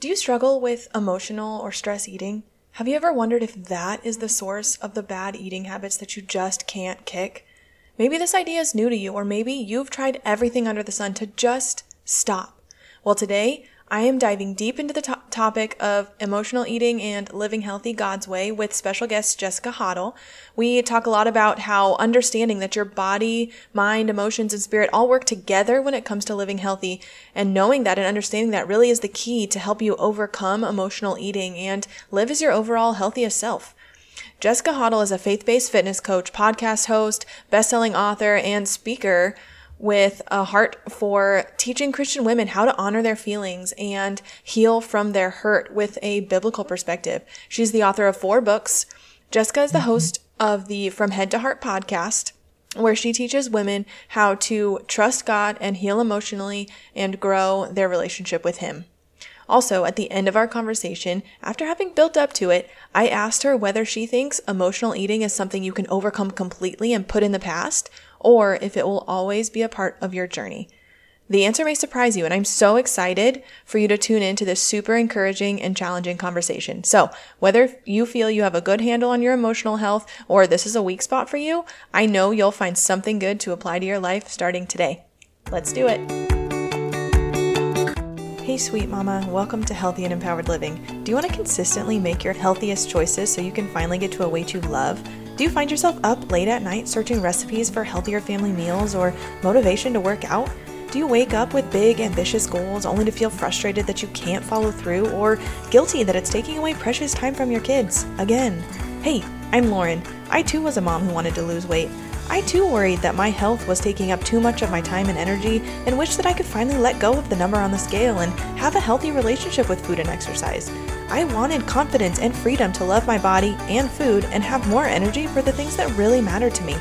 Do you struggle with emotional or stress eating? Have you ever wondered if that is the source of the bad eating habits that you just can't kick? Maybe this idea is new to you, or maybe you've tried everything under the sun to just stop. Well, today I am diving deep into the to- topic of emotional eating and living healthy God's way with special guest Jessica Hottle. We talk a lot about how understanding that your body, mind, emotions, and spirit all work together when it comes to living healthy, and knowing that and understanding that really is the key to help you overcome emotional eating and live as your overall healthiest self. Jessica Hottle is a faith based fitness coach, podcast host, best selling author, and speaker with a heart for teaching Christian women how to honor their feelings and heal from their hurt with a biblical perspective. She's the author of four books. Jessica is the mm-hmm. host of the From Head to Heart podcast, where she teaches women how to trust God and heal emotionally and grow their relationship with Him. Also, at the end of our conversation, after having built up to it, I asked her whether she thinks emotional eating is something you can overcome completely and put in the past, or if it will always be a part of your journey. The answer may surprise you, and I'm so excited for you to tune into this super encouraging and challenging conversation. So, whether you feel you have a good handle on your emotional health or this is a weak spot for you, I know you'll find something good to apply to your life starting today. Let's do it. Hey, sweet mama, welcome to Healthy and Empowered Living. Do you want to consistently make your healthiest choices so you can finally get to a weight you love? Do you find yourself up late at night searching recipes for healthier family meals or motivation to work out? Do you wake up with big, ambitious goals only to feel frustrated that you can't follow through or guilty that it's taking away precious time from your kids? Again. Hey, I'm Lauren. I too was a mom who wanted to lose weight. I too worried that my health was taking up too much of my time and energy and wished that I could finally let go of the number on the scale and have a healthy relationship with food and exercise. I wanted confidence and freedom to love my body and food and have more energy for the things that really mattered to me.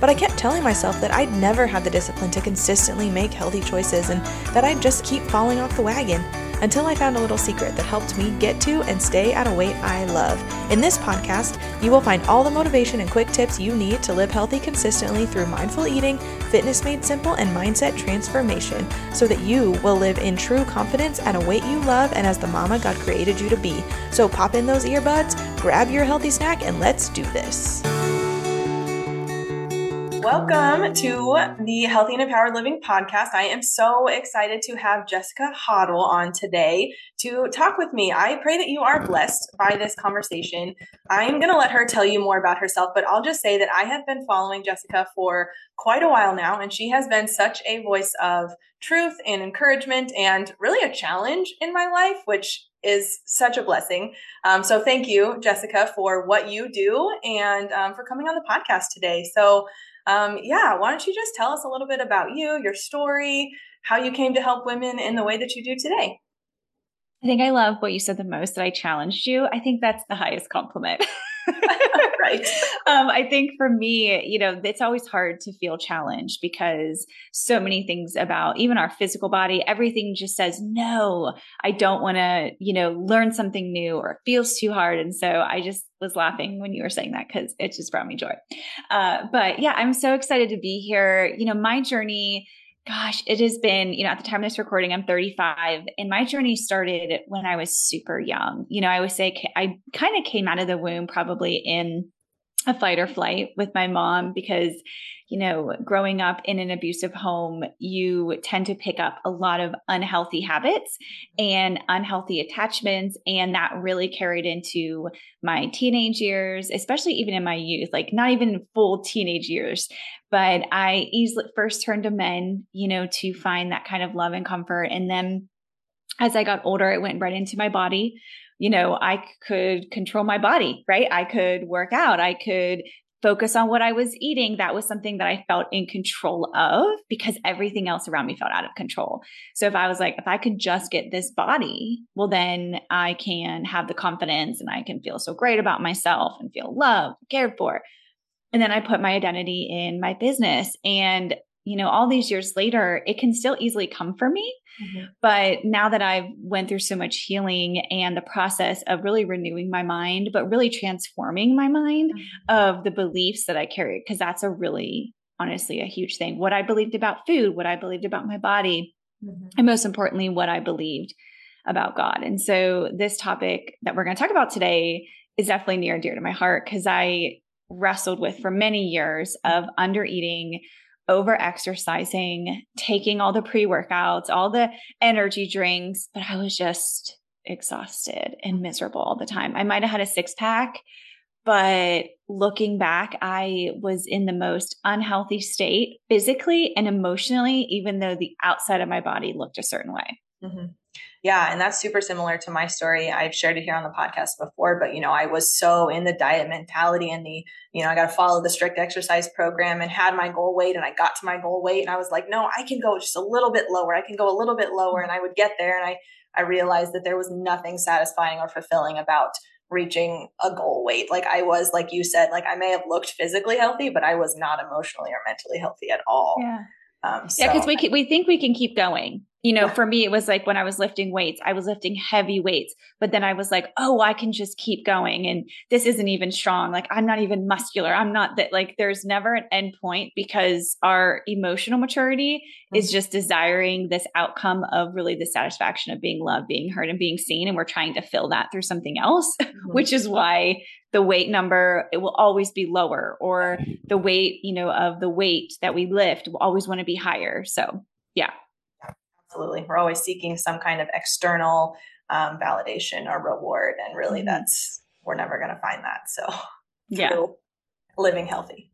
But I kept telling myself that I'd never have the discipline to consistently make healthy choices and that I'd just keep falling off the wagon until I found a little secret that helped me get to and stay at a weight I love. In this podcast, you will find all the motivation and quick tips you need to live healthy consistently through mindful eating, fitness made simple, and mindset transformation so that you will live in true confidence at a weight you love and as the mama God created you to be. So pop in those earbuds, grab your healthy snack, and let's do this. Welcome to the Healthy and Empowered Living podcast. I am so excited to have Jessica Hottle on today to talk with me. I pray that you are blessed by this conversation. I'm going to let her tell you more about herself, but I'll just say that I have been following Jessica for quite a while now, and she has been such a voice of truth and encouragement and really a challenge in my life, which is such a blessing. Um, so thank you, Jessica, for what you do and um, for coming on the podcast today. So um, yeah, why don't you just tell us a little bit about you, your story, how you came to help women in the way that you do today? I think I love what you said the most that I challenged you. I think that's the highest compliment. right. Um, I think for me, you know, it's always hard to feel challenged because so many things about even our physical body, everything just says, no, I don't want to, you know, learn something new or it feels too hard. And so I just was laughing when you were saying that because it just brought me joy. Uh, but yeah, I'm so excited to be here. You know, my journey gosh, it has been, you know, at the time of this recording, I'm 35 and my journey started when I was super young. You know, I would say I kind of came out of the womb probably in a fight or flight with my mom because you know growing up in an abusive home you tend to pick up a lot of unhealthy habits and unhealthy attachments and that really carried into my teenage years especially even in my youth like not even full teenage years. But i easily first turned to men you know to find that kind of love and comfort and then as i got older it went right into my body you know, I could control my body, right? I could work out. I could focus on what I was eating. That was something that I felt in control of because everything else around me felt out of control. So if I was like, if I could just get this body, well, then I can have the confidence and I can feel so great about myself and feel loved, cared for. And then I put my identity in my business. And you know all these years later it can still easily come for me mm-hmm. but now that i've went through so much healing and the process of really renewing my mind but really transforming my mind mm-hmm. of the beliefs that i carry because that's a really honestly a huge thing what i believed about food what i believed about my body mm-hmm. and most importantly what i believed about God. And so this topic that we're going to talk about today is definitely near and dear to my heart because I wrestled with for many years of under eating, over exercising, taking all the pre workouts, all the energy drinks, but I was just exhausted and miserable all the time. I might have had a six pack, but looking back, I was in the most unhealthy state physically and emotionally, even though the outside of my body looked a certain way. Mm-hmm. Yeah, and that's super similar to my story. I've shared it here on the podcast before, but you know, I was so in the diet mentality and the, you know, I got to follow the strict exercise program and had my goal weight and I got to my goal weight and I was like, no, I can go just a little bit lower. I can go a little bit lower and I would get there and I I realized that there was nothing satisfying or fulfilling about reaching a goal weight. Like I was like you said, like I may have looked physically healthy, but I was not emotionally or mentally healthy at all. Yeah. Um, so yeah, because we can, we think we can keep going, you know, for me, it was like when I was lifting weights, I was lifting heavy weights, but then I was like, oh, I can just keep going. And this isn't even strong. Like, I'm not even muscular. I'm not that, like, there's never an end point because our emotional maturity mm-hmm. is just desiring this outcome of really the satisfaction of being loved, being heard, and being seen. And we're trying to fill that through something else, mm-hmm. which is why the weight number it will always be lower or the weight you know of the weight that we lift will always want to be higher so yeah absolutely. We're always seeking some kind of external um, validation or reward. And really, mm-hmm. that's, we're never going to find that. So, yeah. Living healthy.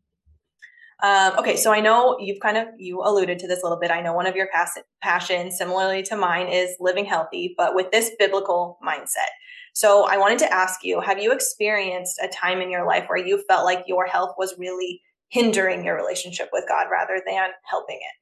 Um, okay, so I know you've kind of you alluded to this a little bit. I know one of your pass- passions, similarly to mine, is living healthy, but with this biblical mindset. So I wanted to ask you: Have you experienced a time in your life where you felt like your health was really hindering your relationship with God rather than helping it?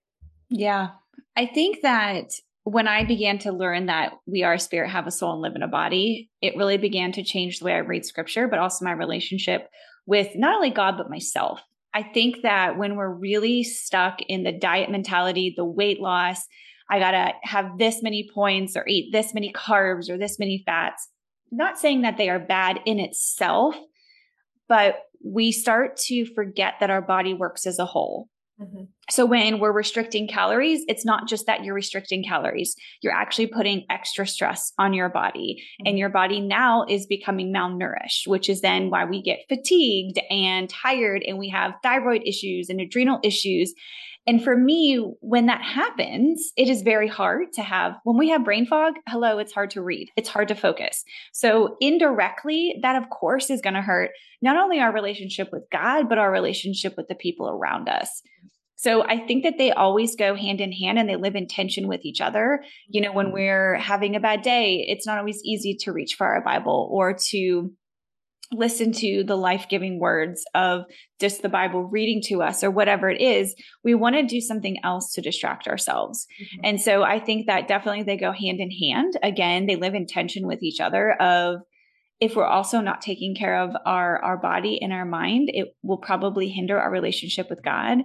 Yeah, I think that when I began to learn that we are spirit, have a soul, and live in a body, it really began to change the way I read scripture, but also my relationship with not only God, but myself. I think that when we're really stuck in the diet mentality, the weight loss, I got to have this many points or eat this many carbs or this many fats. not saying that they are bad in itself, but we start to forget that our body works as a whole. Mm-hmm. So when we're restricting calories, it's not just that you're restricting calories. You're actually putting extra stress on your body mm-hmm. and your body now is becoming malnourished, which is then why we get fatigued and tired and we have thyroid issues and adrenal issues. And for me, when that happens, it is very hard to have, when we have brain fog, hello, it's hard to read. It's hard to focus. So indirectly, that of course is going to hurt not only our relationship with God, but our relationship with the people around us. So I think that they always go hand in hand and they live in tension with each other. You know, when mm-hmm. we're having a bad day, it's not always easy to reach for our Bible or to listen to the life-giving words of just the bible reading to us or whatever it is we want to do something else to distract ourselves mm-hmm. and so i think that definitely they go hand in hand again they live in tension with each other of if we're also not taking care of our our body and our mind it will probably hinder our relationship with god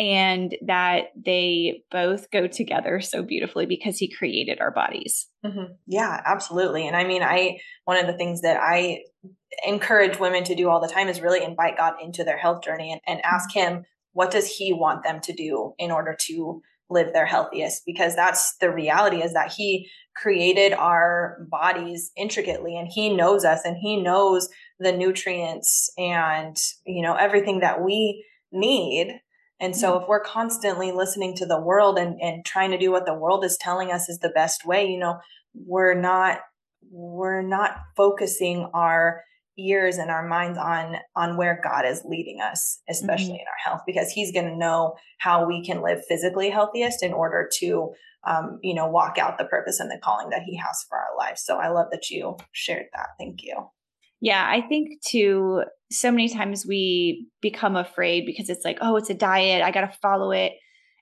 and that they both go together so beautifully because he created our bodies. Mm-hmm. Yeah, absolutely. And I mean, I, one of the things that I encourage women to do all the time is really invite God into their health journey and, and ask mm-hmm. him, what does he want them to do in order to live their healthiest? Because that's the reality is that he created our bodies intricately and he knows us and he knows the nutrients and, you know, everything that we need and so if we're constantly listening to the world and, and trying to do what the world is telling us is the best way, you know, we're not we're not focusing our ears and our minds on on where God is leading us, especially mm-hmm. in our health, because He's going to know how we can live physically healthiest in order to, um, you know, walk out the purpose and the calling that He has for our life. So I love that you shared that. Thank you. Yeah, I think too, so many times we become afraid because it's like, oh, it's a diet. I got to follow it.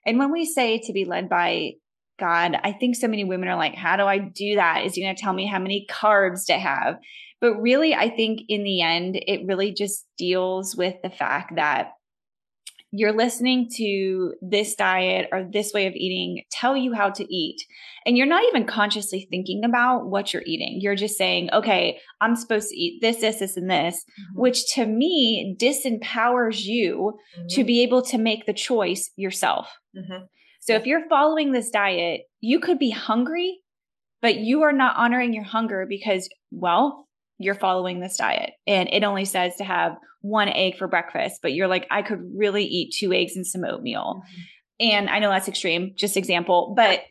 And when we say to be led by God, I think so many women are like, how do I do that? Is he going to tell me how many carbs to have? But really, I think in the end, it really just deals with the fact that you're listening to this diet or this way of eating tell you how to eat. And you're not even consciously thinking about what you're eating. You're just saying, okay, I'm supposed to eat this, this, this, and this, mm-hmm. which to me disempowers you mm-hmm. to be able to make the choice yourself. Mm-hmm. So if you're following this diet, you could be hungry but you are not honoring your hunger because, well, you're following this diet and it only says to have one egg for breakfast, but you're like, I could really eat two eggs and some oatmeal. Mm-hmm. And I know that's extreme, just example, but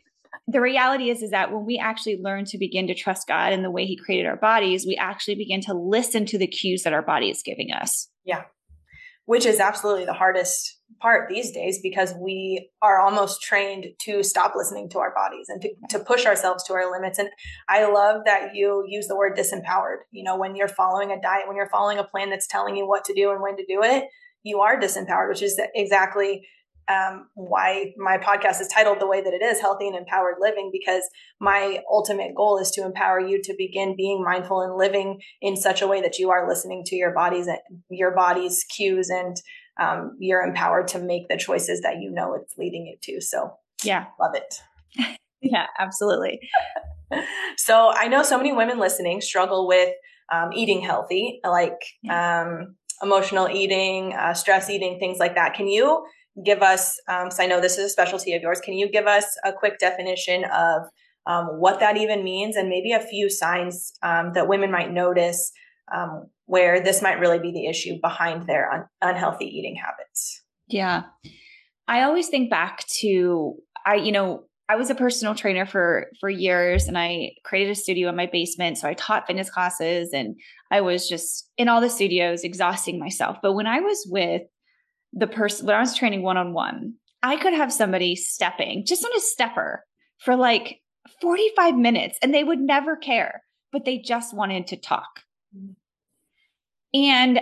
the reality is is that when we actually learn to begin to trust God and the way he created our bodies, we actually begin to listen to the cues that our body is giving us. Yeah. Which is absolutely the hardest part these days because we are almost trained to stop listening to our bodies and to, to push ourselves to our limits. And I love that you use the word disempowered. You know, when you're following a diet, when you're following a plan that's telling you what to do and when to do it, you are disempowered, which is exactly um, why my podcast is titled the way that it is healthy and empowered living because my ultimate goal is to empower you to begin being mindful and living in such a way that you are listening to your body's your body's cues and um, you're empowered to make the choices that you know it's leading you to. So yeah. love it. Yeah absolutely. So i know so many women listening struggle with um, eating healthy like yeah. um, emotional eating uh, stress eating things like that. Can you give us, um, so I know this is a specialty of yours, can you give us a quick definition of um, what that even means and maybe a few signs um, that women might notice um, where this might really be the issue behind their un- unhealthy eating habits? Yeah. I always think back to, I, you know, I was a personal trainer for for years and I created a studio in my basement so I taught fitness classes and I was just in all the studios exhausting myself but when I was with the person when I was training one on one, I could have somebody stepping just on a stepper for like 45 minutes and they would never care, but they just wanted to talk. And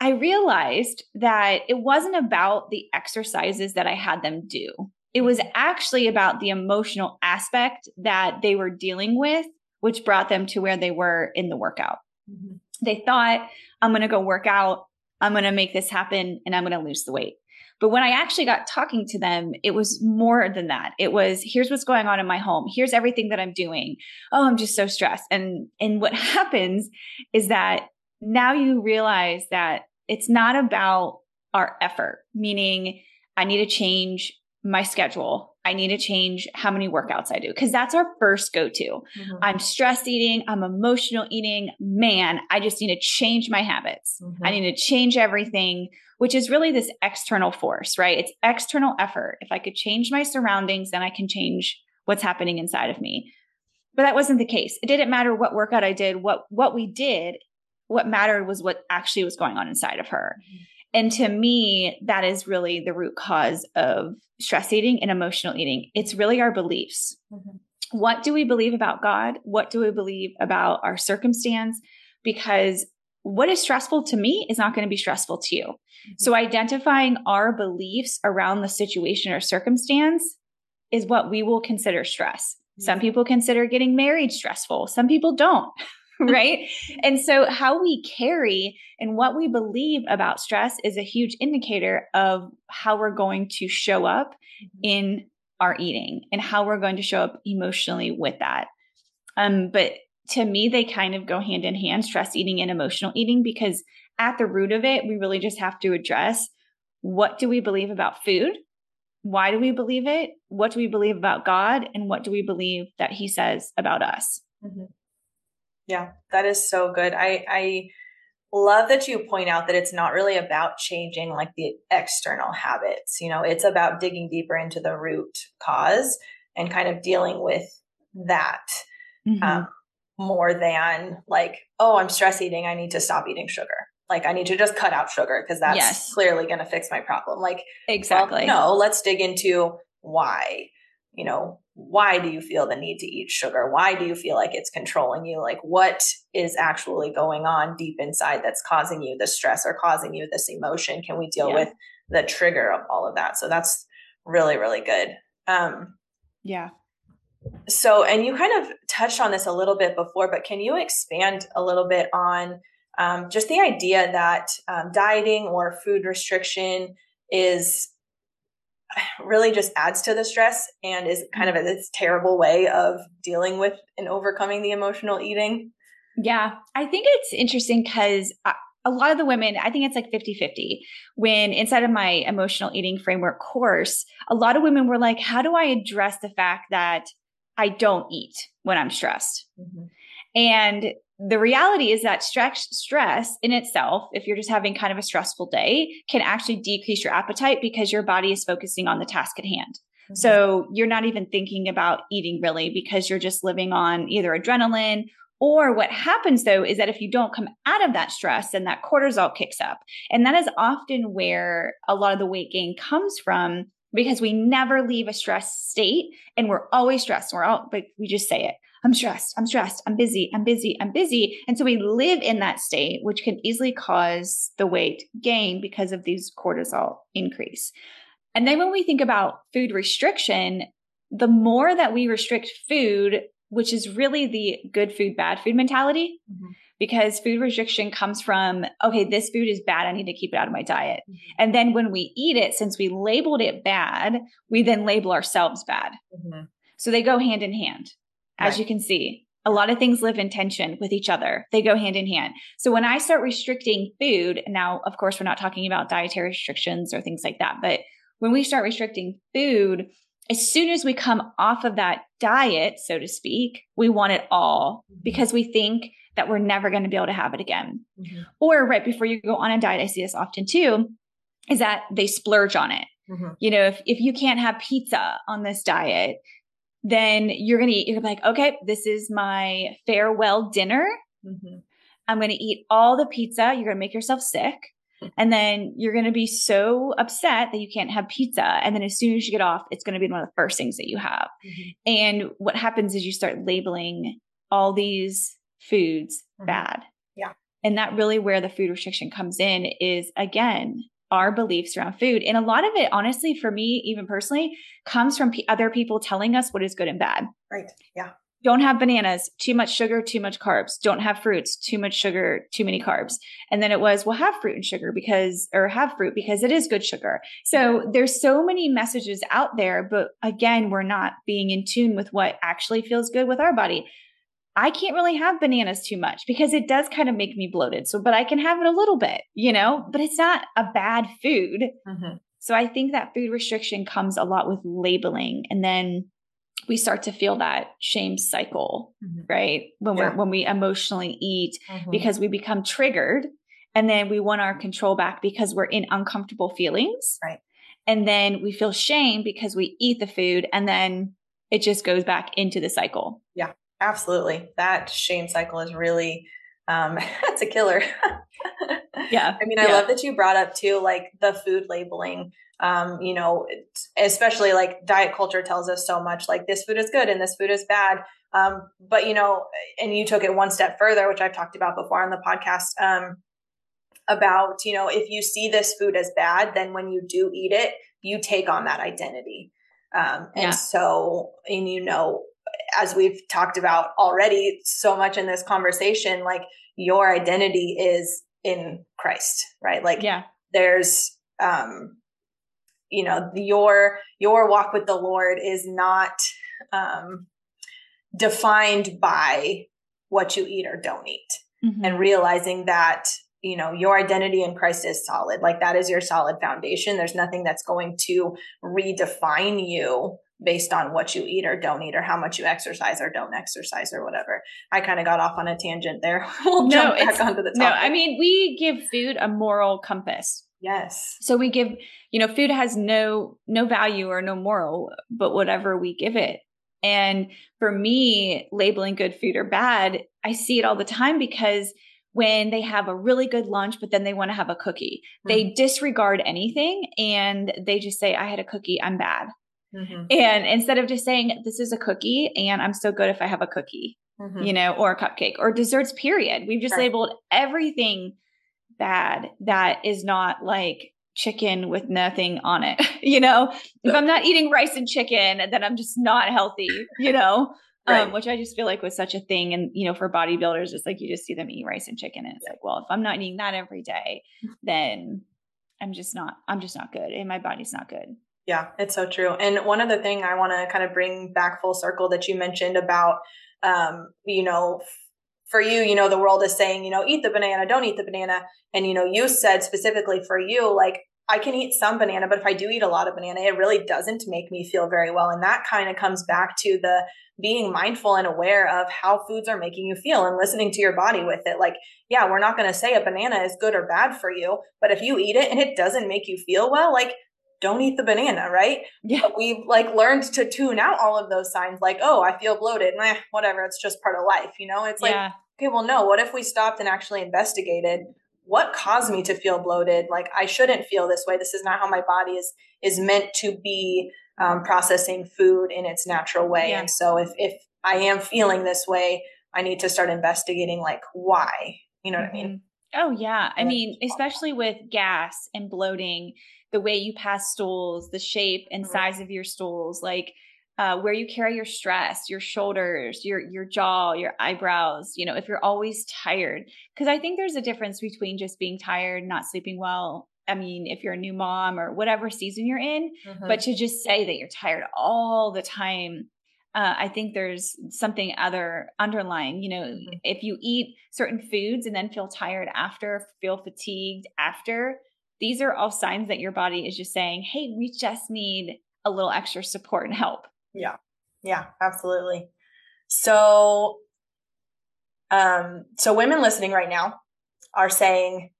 I realized that it wasn't about the exercises that I had them do. It was actually about the emotional aspect that they were dealing with, which brought them to where they were in the workout. Mm-hmm. They thought, I'm going to go work out I'm going to make this happen and I'm going to lose the weight. But when I actually got talking to them, it was more than that. It was here's what's going on in my home. Here's everything that I'm doing. Oh, I'm just so stressed. And and what happens is that now you realize that it's not about our effort, meaning I need to change my schedule. I need to change how many workouts I do because that's our first go to. Mm-hmm. I'm stress eating, I'm emotional eating. Man, I just need to change my habits. Mm-hmm. I need to change everything, which is really this external force, right? It's external effort. If I could change my surroundings, then I can change what's happening inside of me. But that wasn't the case. It didn't matter what workout I did, what what we did. What mattered was what actually was going on inside of her. Mm-hmm. And to me, that is really the root cause of stress eating and emotional eating. It's really our beliefs. Mm-hmm. What do we believe about God? What do we believe about our circumstance? Because what is stressful to me is not going to be stressful to you. Mm-hmm. So identifying our beliefs around the situation or circumstance is what we will consider stress. Some people consider getting married stressful. Some people don't. right? and so, how we carry and what we believe about stress is a huge indicator of how we're going to show up mm-hmm. in our eating and how we're going to show up emotionally with that. Um, but to me, they kind of go hand in hand stress eating and emotional eating because at the root of it, we really just have to address what do we believe about food? Why do we believe it? What do we believe about God? And what do we believe that He says about us? Mm-hmm. Yeah, that is so good. I I love that you point out that it's not really about changing like the external habits. You know, it's about digging deeper into the root cause and kind of dealing with that mm-hmm. um, more than like, oh, I'm stress eating. I need to stop eating sugar. Like I need to just cut out sugar because that's yes. clearly going to fix my problem. Like exactly. Well, no, let's dig into why. You know, why do you feel the need to eat sugar? Why do you feel like it's controlling you? Like, what is actually going on deep inside that's causing you the stress or causing you this emotion? Can we deal yeah. with the trigger of all of that? So that's really, really good. Um, yeah. So, and you kind of touched on this a little bit before, but can you expand a little bit on um, just the idea that um, dieting or food restriction is really just adds to the stress and is kind of a this terrible way of dealing with and overcoming the emotional eating. Yeah, I think it's interesting because a lot of the women, I think it's like 50 50. When inside of my emotional eating framework course, a lot of women were like, How do I address the fact that I don't eat when I'm stressed. Mm-hmm. And the reality is that stress stress in itself if you're just having kind of a stressful day can actually decrease your appetite because your body is focusing on the task at hand. Mm-hmm. so you're not even thinking about eating really because you're just living on either adrenaline. Or what happens though is that if you don't come out of that stress then that cortisol kicks up. And that is often where a lot of the weight gain comes from because we never leave a stress state and we're always stressed. We're all but we just say it I'm stressed, I'm stressed, I'm busy, I'm busy, I'm busy. And so we live in that state, which can easily cause the weight gain because of these cortisol increase. And then when we think about food restriction, the more that we restrict food, which is really the good food, bad food mentality, mm-hmm. because food restriction comes from, okay, this food is bad. I need to keep it out of my diet. Mm-hmm. And then when we eat it, since we labeled it bad, we then label ourselves bad. Mm-hmm. So they go hand in hand as right. you can see. A lot of things live in tension with each other. They go hand in hand. So when I start restricting food, now, of course, we're not talking about dietary restrictions or things like that, but when we start restricting food, as soon as we come off of that diet, so to speak, we want it all mm-hmm. because we think that we're never going to be able to have it again. Mm-hmm. Or right before you go on a diet, I see this often too, is that they splurge on it. Mm-hmm. You know, if, if you can't have pizza on this diet, then you're going to eat, you're to be like, okay, this is my farewell dinner. Mm-hmm. I'm going to eat all the pizza. You're going to make yourself sick. And then you're going to be so upset that you can't have pizza. And then as soon as you get off, it's going to be one of the first things that you have. Mm-hmm. And what happens is you start labeling all these foods mm-hmm. bad. Yeah. And that really where the food restriction comes in is again, our beliefs around food. And a lot of it, honestly, for me, even personally, comes from p- other people telling us what is good and bad. Right. Yeah. Don't have bananas, too much sugar, too much carbs. Don't have fruits, too much sugar, too many carbs. And then it was, well, have fruit and sugar because, or have fruit because it is good sugar. So there's so many messages out there, but again, we're not being in tune with what actually feels good with our body. I can't really have bananas too much because it does kind of make me bloated. So, but I can have it a little bit, you know, but it's not a bad food. Mm-hmm. So I think that food restriction comes a lot with labeling and then we start to feel that shame cycle, mm-hmm. right? When yeah. we're when we emotionally eat mm-hmm. because we become triggered and then we want our control back because we're in uncomfortable feelings. Right. And then we feel shame because we eat the food and then it just goes back into the cycle. Yeah. Absolutely. That shame cycle is really um it's a killer. yeah. I mean, I yeah. love that you brought up too like the food labeling. Um, you know, especially like diet culture tells us so much like this food is good and this food is bad. Um, but you know, and you took it one step further, which I've talked about before on the podcast. Um, about, you know, if you see this food as bad, then when you do eat it, you take on that identity. Um, and yeah. so, and you know, as we've talked about already so much in this conversation, like your identity is in Christ, right? Like, yeah, there's, um, you know, your, your walk with the Lord is not, um, defined by what you eat or don't eat mm-hmm. and realizing that you know your identity in christ is solid like that is your solid foundation there's nothing that's going to redefine you based on what you eat or don't eat or how much you exercise or don't exercise or whatever. I kind of got off on a tangent there. we'll no, jump back onto the topic. No, I mean, we give food a moral compass. Yes. So we give, you know, food has no no value or no moral, but whatever we give it. And for me, labeling good food or bad, I see it all the time because when they have a really good lunch, but then they want to have a cookie, mm-hmm. they disregard anything and they just say, I had a cookie, I'm bad. Mm-hmm. And instead of just saying, this is a cookie and I'm so good if I have a cookie, mm-hmm. you know, or a cupcake or desserts, period. We've just right. labeled everything bad that is not like chicken with nothing on it. you know, if I'm not eating rice and chicken, then I'm just not healthy, you know, um, right. um, which I just feel like was such a thing. And, you know, for bodybuilders, it's like you just see them eat rice and chicken. And it's like, well, if I'm not eating that every day, then I'm just not, I'm just not good. And my body's not good. Yeah, it's so true. And one other thing I want to kind of bring back full circle that you mentioned about, um, you know, for you, you know, the world is saying, you know, eat the banana, don't eat the banana. And, you know, you said specifically for you, like, I can eat some banana, but if I do eat a lot of banana, it really doesn't make me feel very well. And that kind of comes back to the being mindful and aware of how foods are making you feel and listening to your body with it. Like, yeah, we're not going to say a banana is good or bad for you, but if you eat it and it doesn't make you feel well, like, don't eat the banana, right? Yeah. But we've like learned to tune out all of those signs, like, oh, I feel bloated, Meh, whatever, it's just part of life, you know? It's like, yeah. okay, well, no, what if we stopped and actually investigated what caused me to feel bloated like i shouldn't feel this way this is not how my body is is meant to be um, processing food in its natural way yeah. and so if if i am feeling this way i need to start investigating like why you know what mm-hmm. i mean mm-hmm. oh yeah i mean especially with gas and bloating the way you pass stools the shape and mm-hmm. size of your stools like uh, where you carry your stress, your shoulders, your your jaw, your eyebrows. You know, if you're always tired, because I think there's a difference between just being tired, not sleeping well. I mean, if you're a new mom or whatever season you're in, mm-hmm. but to just say that you're tired all the time, uh, I think there's something other underlying. You know, mm-hmm. if you eat certain foods and then feel tired after, feel fatigued after, these are all signs that your body is just saying, "Hey, we just need." a little extra support and help. Yeah. Yeah, absolutely. So um so women listening right now are saying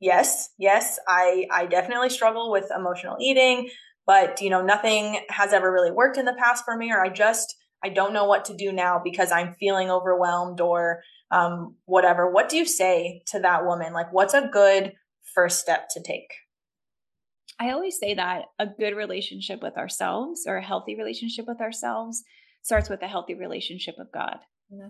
yes, yes, I I definitely struggle with emotional eating, but you know, nothing has ever really worked in the past for me or I just I don't know what to do now because I'm feeling overwhelmed or um whatever. What do you say to that woman? Like what's a good first step to take? I always say that a good relationship with ourselves or a healthy relationship with ourselves starts with a healthy relationship with God. Mm-hmm.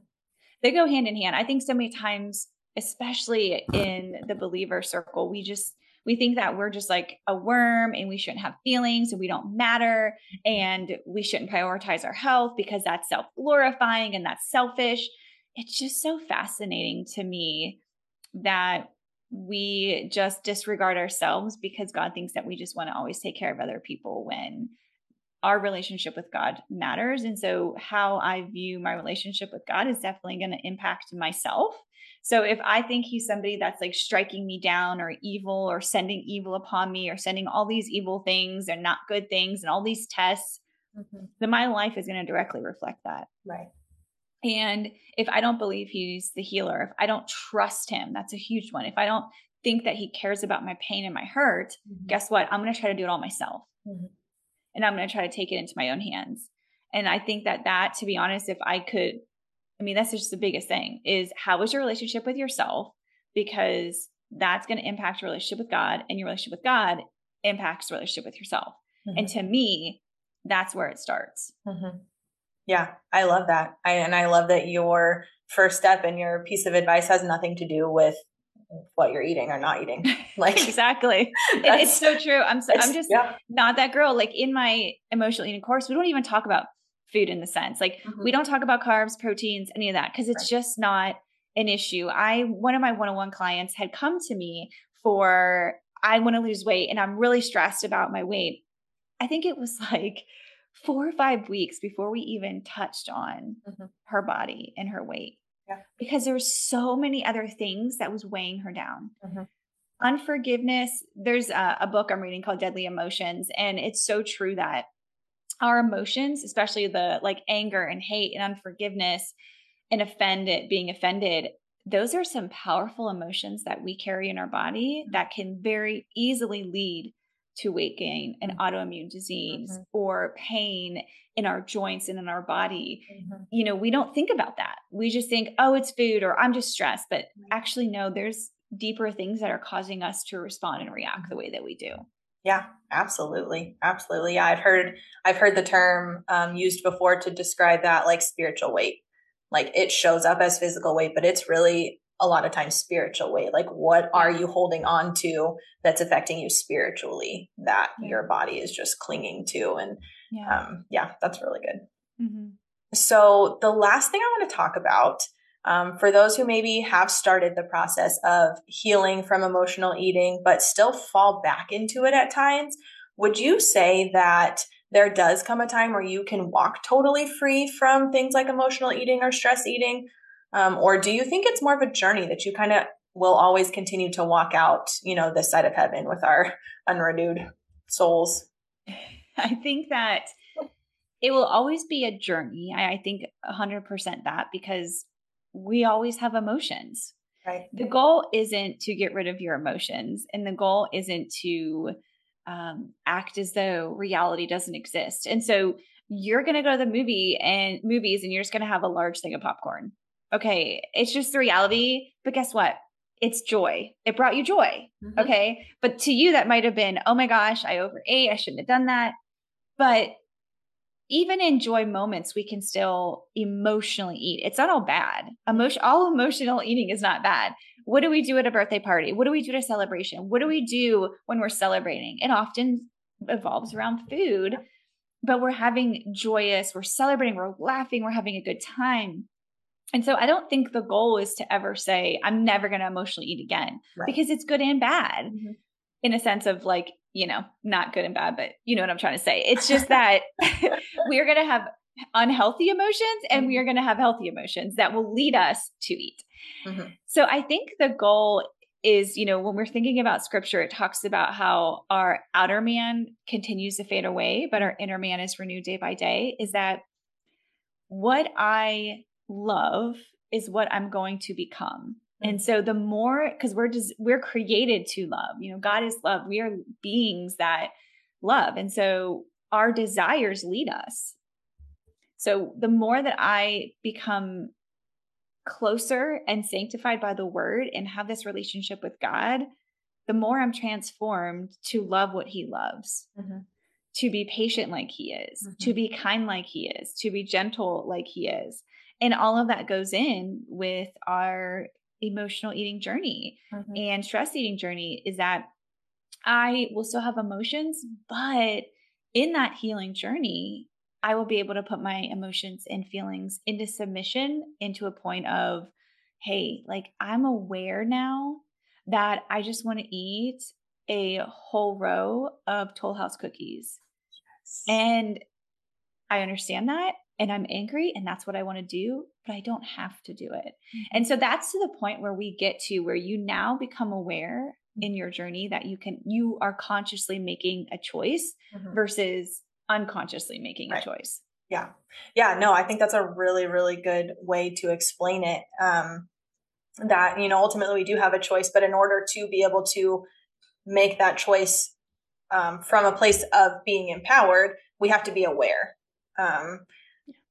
They go hand in hand. I think so many times, especially in the believer circle, we just we think that we're just like a worm and we shouldn't have feelings and we don't matter and we shouldn't prioritize our health because that's self-glorifying and that's selfish. It's just so fascinating to me that we just disregard ourselves because God thinks that we just want to always take care of other people when our relationship with God matters. And so, how I view my relationship with God is definitely going to impact myself. So, if I think He's somebody that's like striking me down or evil or sending evil upon me or sending all these evil things and not good things and all these tests, mm-hmm. then my life is going to directly reflect that. Right. And if I don't believe he's the healer, if I don't trust him, that's a huge one. If I don't think that he cares about my pain and my hurt, mm-hmm. guess what? I'm going to try to do it all myself. Mm-hmm. And I'm going to try to take it into my own hands. And I think that that, to be honest, if I could, I mean, that's just the biggest thing is how is your relationship with yourself? Because that's going to impact your relationship with God, and your relationship with God impacts relationship with yourself. Mm-hmm. And to me, that's where it starts. Yeah, I love that. I, and I love that your first step and your piece of advice has nothing to do with what you're eating or not eating. Like exactly. it's so true. I'm so, I'm just yeah. not that girl. Like in my emotional eating course, we don't even talk about food in the sense. Like mm-hmm. we don't talk about carbs, proteins, any of that because it's right. just not an issue. I one of my one-on-one clients had come to me for I want to lose weight and I'm really stressed about my weight. I think it was like four or five weeks before we even touched on mm-hmm. her body and her weight. Yeah. Because there were so many other things that was weighing her down. Mm-hmm. Unforgiveness. There's a, a book I'm reading called Deadly Emotions, and it's so true that our emotions, especially the like anger and hate and unforgiveness and offended, being offended, those are some powerful emotions that we carry in our body mm-hmm. that can very easily lead to weight gain and mm-hmm. autoimmune disease mm-hmm. or pain in our joints and in our body. Mm-hmm. You know, we don't think about that. We just think, oh, it's food or I'm just stressed. But actually, no, there's deeper things that are causing us to respond and react the mm-hmm. way that we do. Yeah, absolutely. Absolutely. Yeah. I've heard, I've heard the term um, used before to describe that like spiritual weight. Like it shows up as physical weight, but it's really a lot of times spiritual weight like what are you holding on to that's affecting you spiritually that yeah. your body is just clinging to and yeah, um, yeah that's really good mm-hmm. so the last thing i want to talk about um, for those who maybe have started the process of healing from emotional eating but still fall back into it at times would you say that there does come a time where you can walk totally free from things like emotional eating or stress eating um, or do you think it's more of a journey that you kind of we'll always continue to walk out, you know, this side of heaven with our unrenewed souls. I think that it will always be a journey. I, I think 100% that because we always have emotions. Right. The goal isn't to get rid of your emotions, and the goal isn't to um, act as though reality doesn't exist. And so you're going to go to the movie and movies, and you're just going to have a large thing of popcorn. Okay, it's just the reality. But guess what? It's joy. It brought you joy. Mm-hmm. Okay. But to you, that might have been, oh my gosh, I overate. I shouldn't have done that. But even in joy moments, we can still emotionally eat. It's not all bad. Emotion, all emotional eating is not bad. What do we do at a birthday party? What do we do at a celebration? What do we do when we're celebrating? It often evolves around food, but we're having joyous, we're celebrating, we're laughing, we're having a good time. And so I don't think the goal is to ever say, I'm never going to emotionally eat again right. because it's good and bad mm-hmm. in a sense of like, you know, not good and bad, but you know what I'm trying to say. It's just that we are going to have unhealthy emotions and mm-hmm. we are going to have healthy emotions that will lead us to eat. Mm-hmm. So I think the goal is, you know, when we're thinking about scripture, it talks about how our outer man continues to fade away, but our inner man is renewed day by day. Is that what I love is what I'm going to become. And so the more cuz we're just we're created to love. You know, God is love. We are beings that love. And so our desires lead us. So the more that I become closer and sanctified by the word and have this relationship with God, the more I'm transformed to love what he loves. Mm-hmm. To be patient like he is, mm-hmm. to be kind like he is, to be gentle like he is. And all of that goes in with our emotional eating journey mm-hmm. and stress eating journey is that I will still have emotions, but in that healing journey, I will be able to put my emotions and feelings into submission into a point of, hey, like I'm aware now that I just want to eat a whole row of Toll House cookies. Yes. And I understand that and I'm angry and that's what I want to do, but I don't have to do it. Mm-hmm. And so that's to the point where we get to where you now become aware mm-hmm. in your journey that you can you are consciously making a choice mm-hmm. versus unconsciously making right. a choice. Yeah. Yeah, no, I think that's a really really good way to explain it. Um that you know ultimately we do have a choice, but in order to be able to make that choice um, from a place of being empowered, we have to be aware. Um,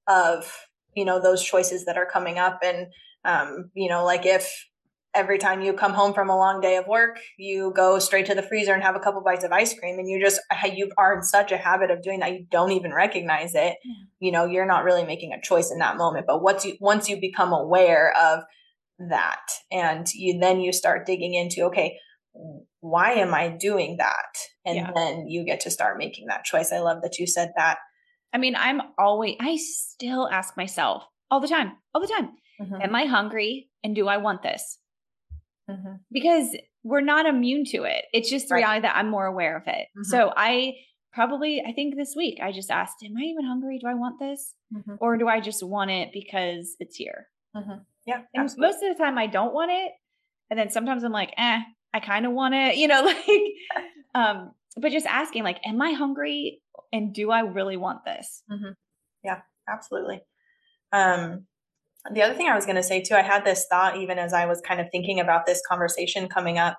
of you know those choices that are coming up. And um, you know like if every time you come home from a long day of work you go straight to the freezer and have a couple bites of ice cream and you just you are in such a habit of doing that you don't even recognize it. Yeah. you know you're not really making a choice in that moment. But once you once you become aware of that and you then you start digging into okay why am i doing that? And yeah. then you get to start making that choice. I love that you said that I mean, I'm always, I still ask myself all the time, all the time, mm-hmm. am I hungry and do I want this? Mm-hmm. Because we're not immune to it. It's just the right. reality that I'm more aware of it. Mm-hmm. So I probably, I think this week I just asked, am I even hungry? Do I want this? Mm-hmm. Or do I just want it because it's here? Mm-hmm. Yeah. And absolutely. most of the time I don't want it. And then sometimes I'm like, eh, I kind of want it, you know, like, um, but just asking like, am I hungry and do I really want this? Mm-hmm. Yeah, absolutely. Um, the other thing I was going to say too, I had this thought even as I was kind of thinking about this conversation coming up.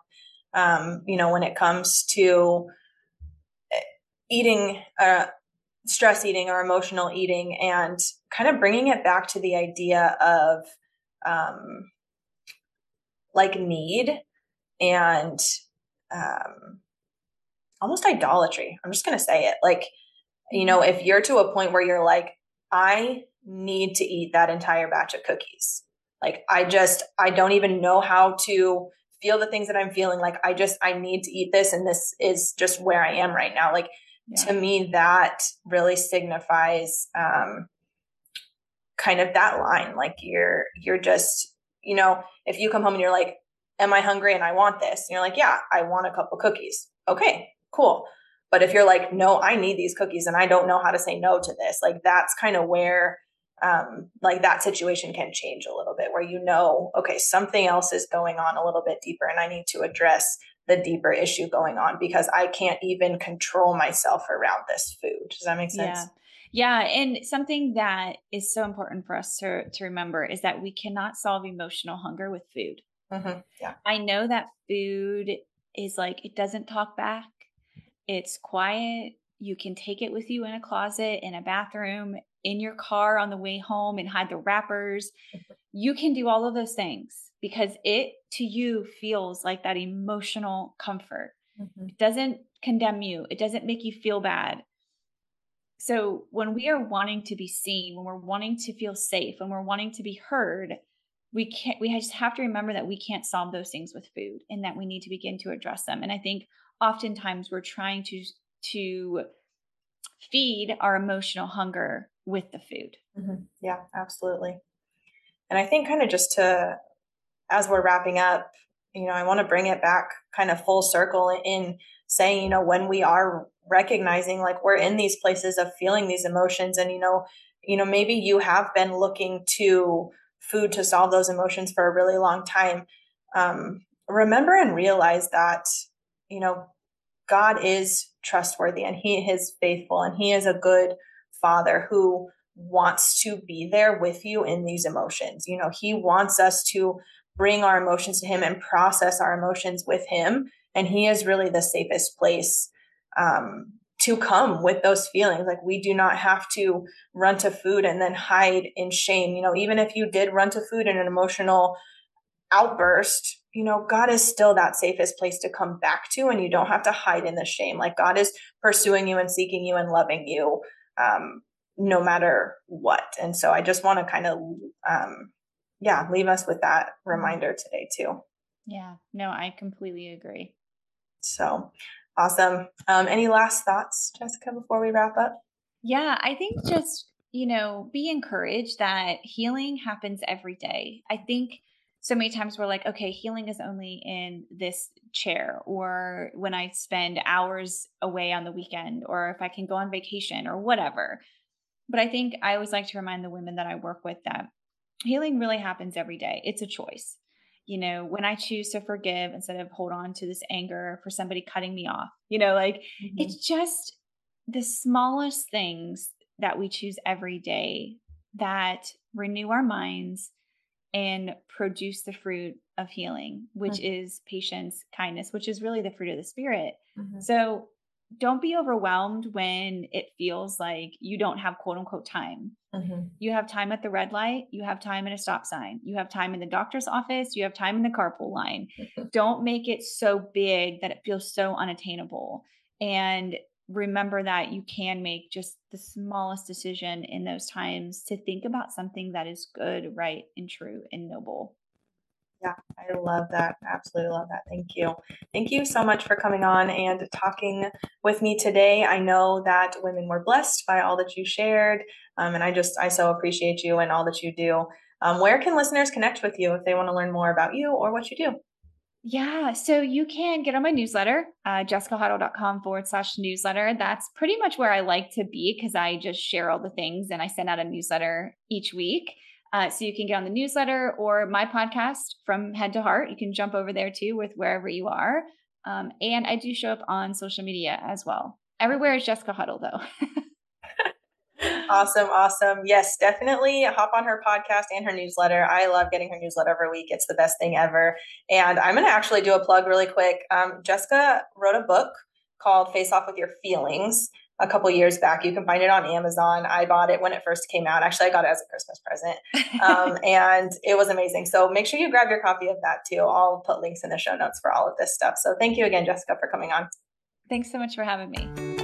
Um, you know, when it comes to eh, eating, uh, stress eating or emotional eating, and kind of bringing it back to the idea of um, like need and um, almost idolatry. I'm just going to say it. Like, you know, if you're to a point where you're like, I need to eat that entire batch of cookies. Like, I just, I don't even know how to feel the things that I'm feeling. Like, I just, I need to eat this. And this is just where I am right now. Like, yeah. to me, that really signifies, um, kind of that line. Like, you're, you're just, you know, if you come home and you're like, am I hungry and I want this? And you're like, yeah, I want a couple cookies. Okay, cool. But if you're like, no, I need these cookies and I don't know how to say no to this, like that's kind of where um, like that situation can change a little bit where you know, okay, something else is going on a little bit deeper and I need to address the deeper issue going on because I can't even control myself around this food. Does that make sense? Yeah. Yeah, and something that is so important for us to to remember is that we cannot solve emotional hunger with food. Mm-hmm. Yeah, I know that food is like it doesn't talk back. It's quiet. You can take it with you in a closet, in a bathroom, in your car on the way home and hide the wrappers. You can do all of those things because it to you feels like that emotional comfort. Mm-hmm. It doesn't condemn you, it doesn't make you feel bad. So when we are wanting to be seen, when we're wanting to feel safe, when we're wanting to be heard, we can't we just have to remember that we can't solve those things with food and that we need to begin to address them. And I think oftentimes we're trying to to feed our emotional hunger with the food. Mm-hmm. Yeah, absolutely. And I think kind of just to, as we're wrapping up, you know, I want to bring it back kind of full circle in saying, you know, when we are recognizing like we're in these places of feeling these emotions and, you know, you know, maybe you have been looking to food to solve those emotions for a really long time. Um, remember and realize that, you know, God is trustworthy and he is faithful and he is a good father who wants to be there with you in these emotions. You know, he wants us to bring our emotions to him and process our emotions with him. And he is really the safest place um, to come with those feelings. Like we do not have to run to food and then hide in shame. You know, even if you did run to food in an emotional outburst, you know, God is still that safest place to come back to, and you don't have to hide in the shame. Like God is pursuing you and seeking you and loving you um, no matter what. And so I just want to kind of, um, yeah, leave us with that reminder today, too. Yeah, no, I completely agree. So awesome. Um, any last thoughts, Jessica, before we wrap up? Yeah, I think just, you know, be encouraged that healing happens every day. I think so many times we're like, okay, healing is only in this chair, or when I spend hours away on the weekend, or if I can go on vacation, or whatever. But I think I always like to remind the women that I work with that healing really happens every day. It's a choice. You know, when I choose to forgive instead of hold on to this anger for somebody cutting me off, you know, like mm-hmm. it's just the smallest things that we choose every day that renew our minds and produce the fruit of healing, which mm-hmm. is patience, kindness, which is really the fruit of the spirit. Mm-hmm. So don't be overwhelmed when it feels like you don't have quote unquote time. Mm-hmm. You have time at the red light, you have time in a stop sign, you have time in the doctor's office, you have time in the carpool line. don't make it so big that it feels so unattainable. And remember that you can make just the smallest decision in those times to think about something that is good, right, and true and noble. Yeah, I love that. Absolutely love that. Thank you. Thank you so much for coming on and talking with me today. I know that women were blessed by all that you shared. Um, and I just, I so appreciate you and all that you do. Um, where can listeners connect with you if they want to learn more about you or what you do? Yeah, so you can get on my newsletter, uh, jessicahottle.com forward slash newsletter. That's pretty much where I like to be because I just share all the things and I send out a newsletter each week. Uh, so you can get on the newsletter or my podcast from head to heart. You can jump over there too with wherever you are. Um, and I do show up on social media as well. Everywhere is Jessica Hottle though. awesome, awesome. Yes, definitely hop on her podcast and her newsletter. I love getting her newsletter every week. It's the best thing ever. And I'm going to actually do a plug really quick. Um, Jessica wrote a book called Face Off with Your Feelings a couple years back. You can find it on Amazon. I bought it when it first came out. Actually, I got it as a Christmas present, um, and it was amazing. So make sure you grab your copy of that too. I'll put links in the show notes for all of this stuff. So thank you again, Jessica, for coming on. Thanks so much for having me.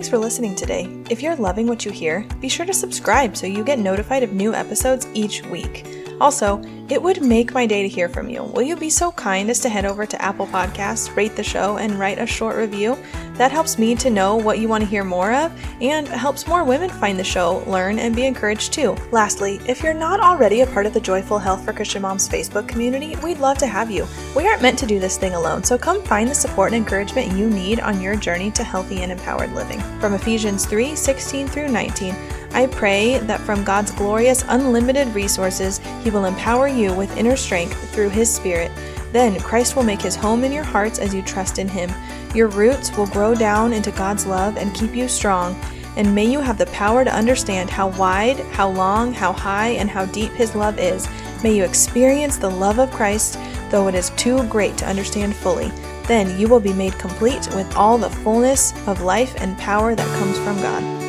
Thanks for listening today. If you're loving what you hear, be sure to subscribe so you get notified of new episodes each week. Also, it would make my day to hear from you. Will you be so kind as to head over to Apple Podcasts, rate the show, and write a short review? That helps me to know what you want to hear more of and helps more women find the show, learn, and be encouraged too. Lastly, if you're not already a part of the Joyful Health for Christian Moms Facebook community, we'd love to have you. We aren't meant to do this thing alone, so come find the support and encouragement you need on your journey to healthy and empowered living. From Ephesians 3 16 through 19, I pray that from God's glorious, unlimited resources, He will empower you with inner strength through His Spirit. Then Christ will make His home in your hearts as you trust in Him. Your roots will grow down into God's love and keep you strong. And may you have the power to understand how wide, how long, how high, and how deep His love is. May you experience the love of Christ, though it is too great to understand fully. Then you will be made complete with all the fullness of life and power that comes from God.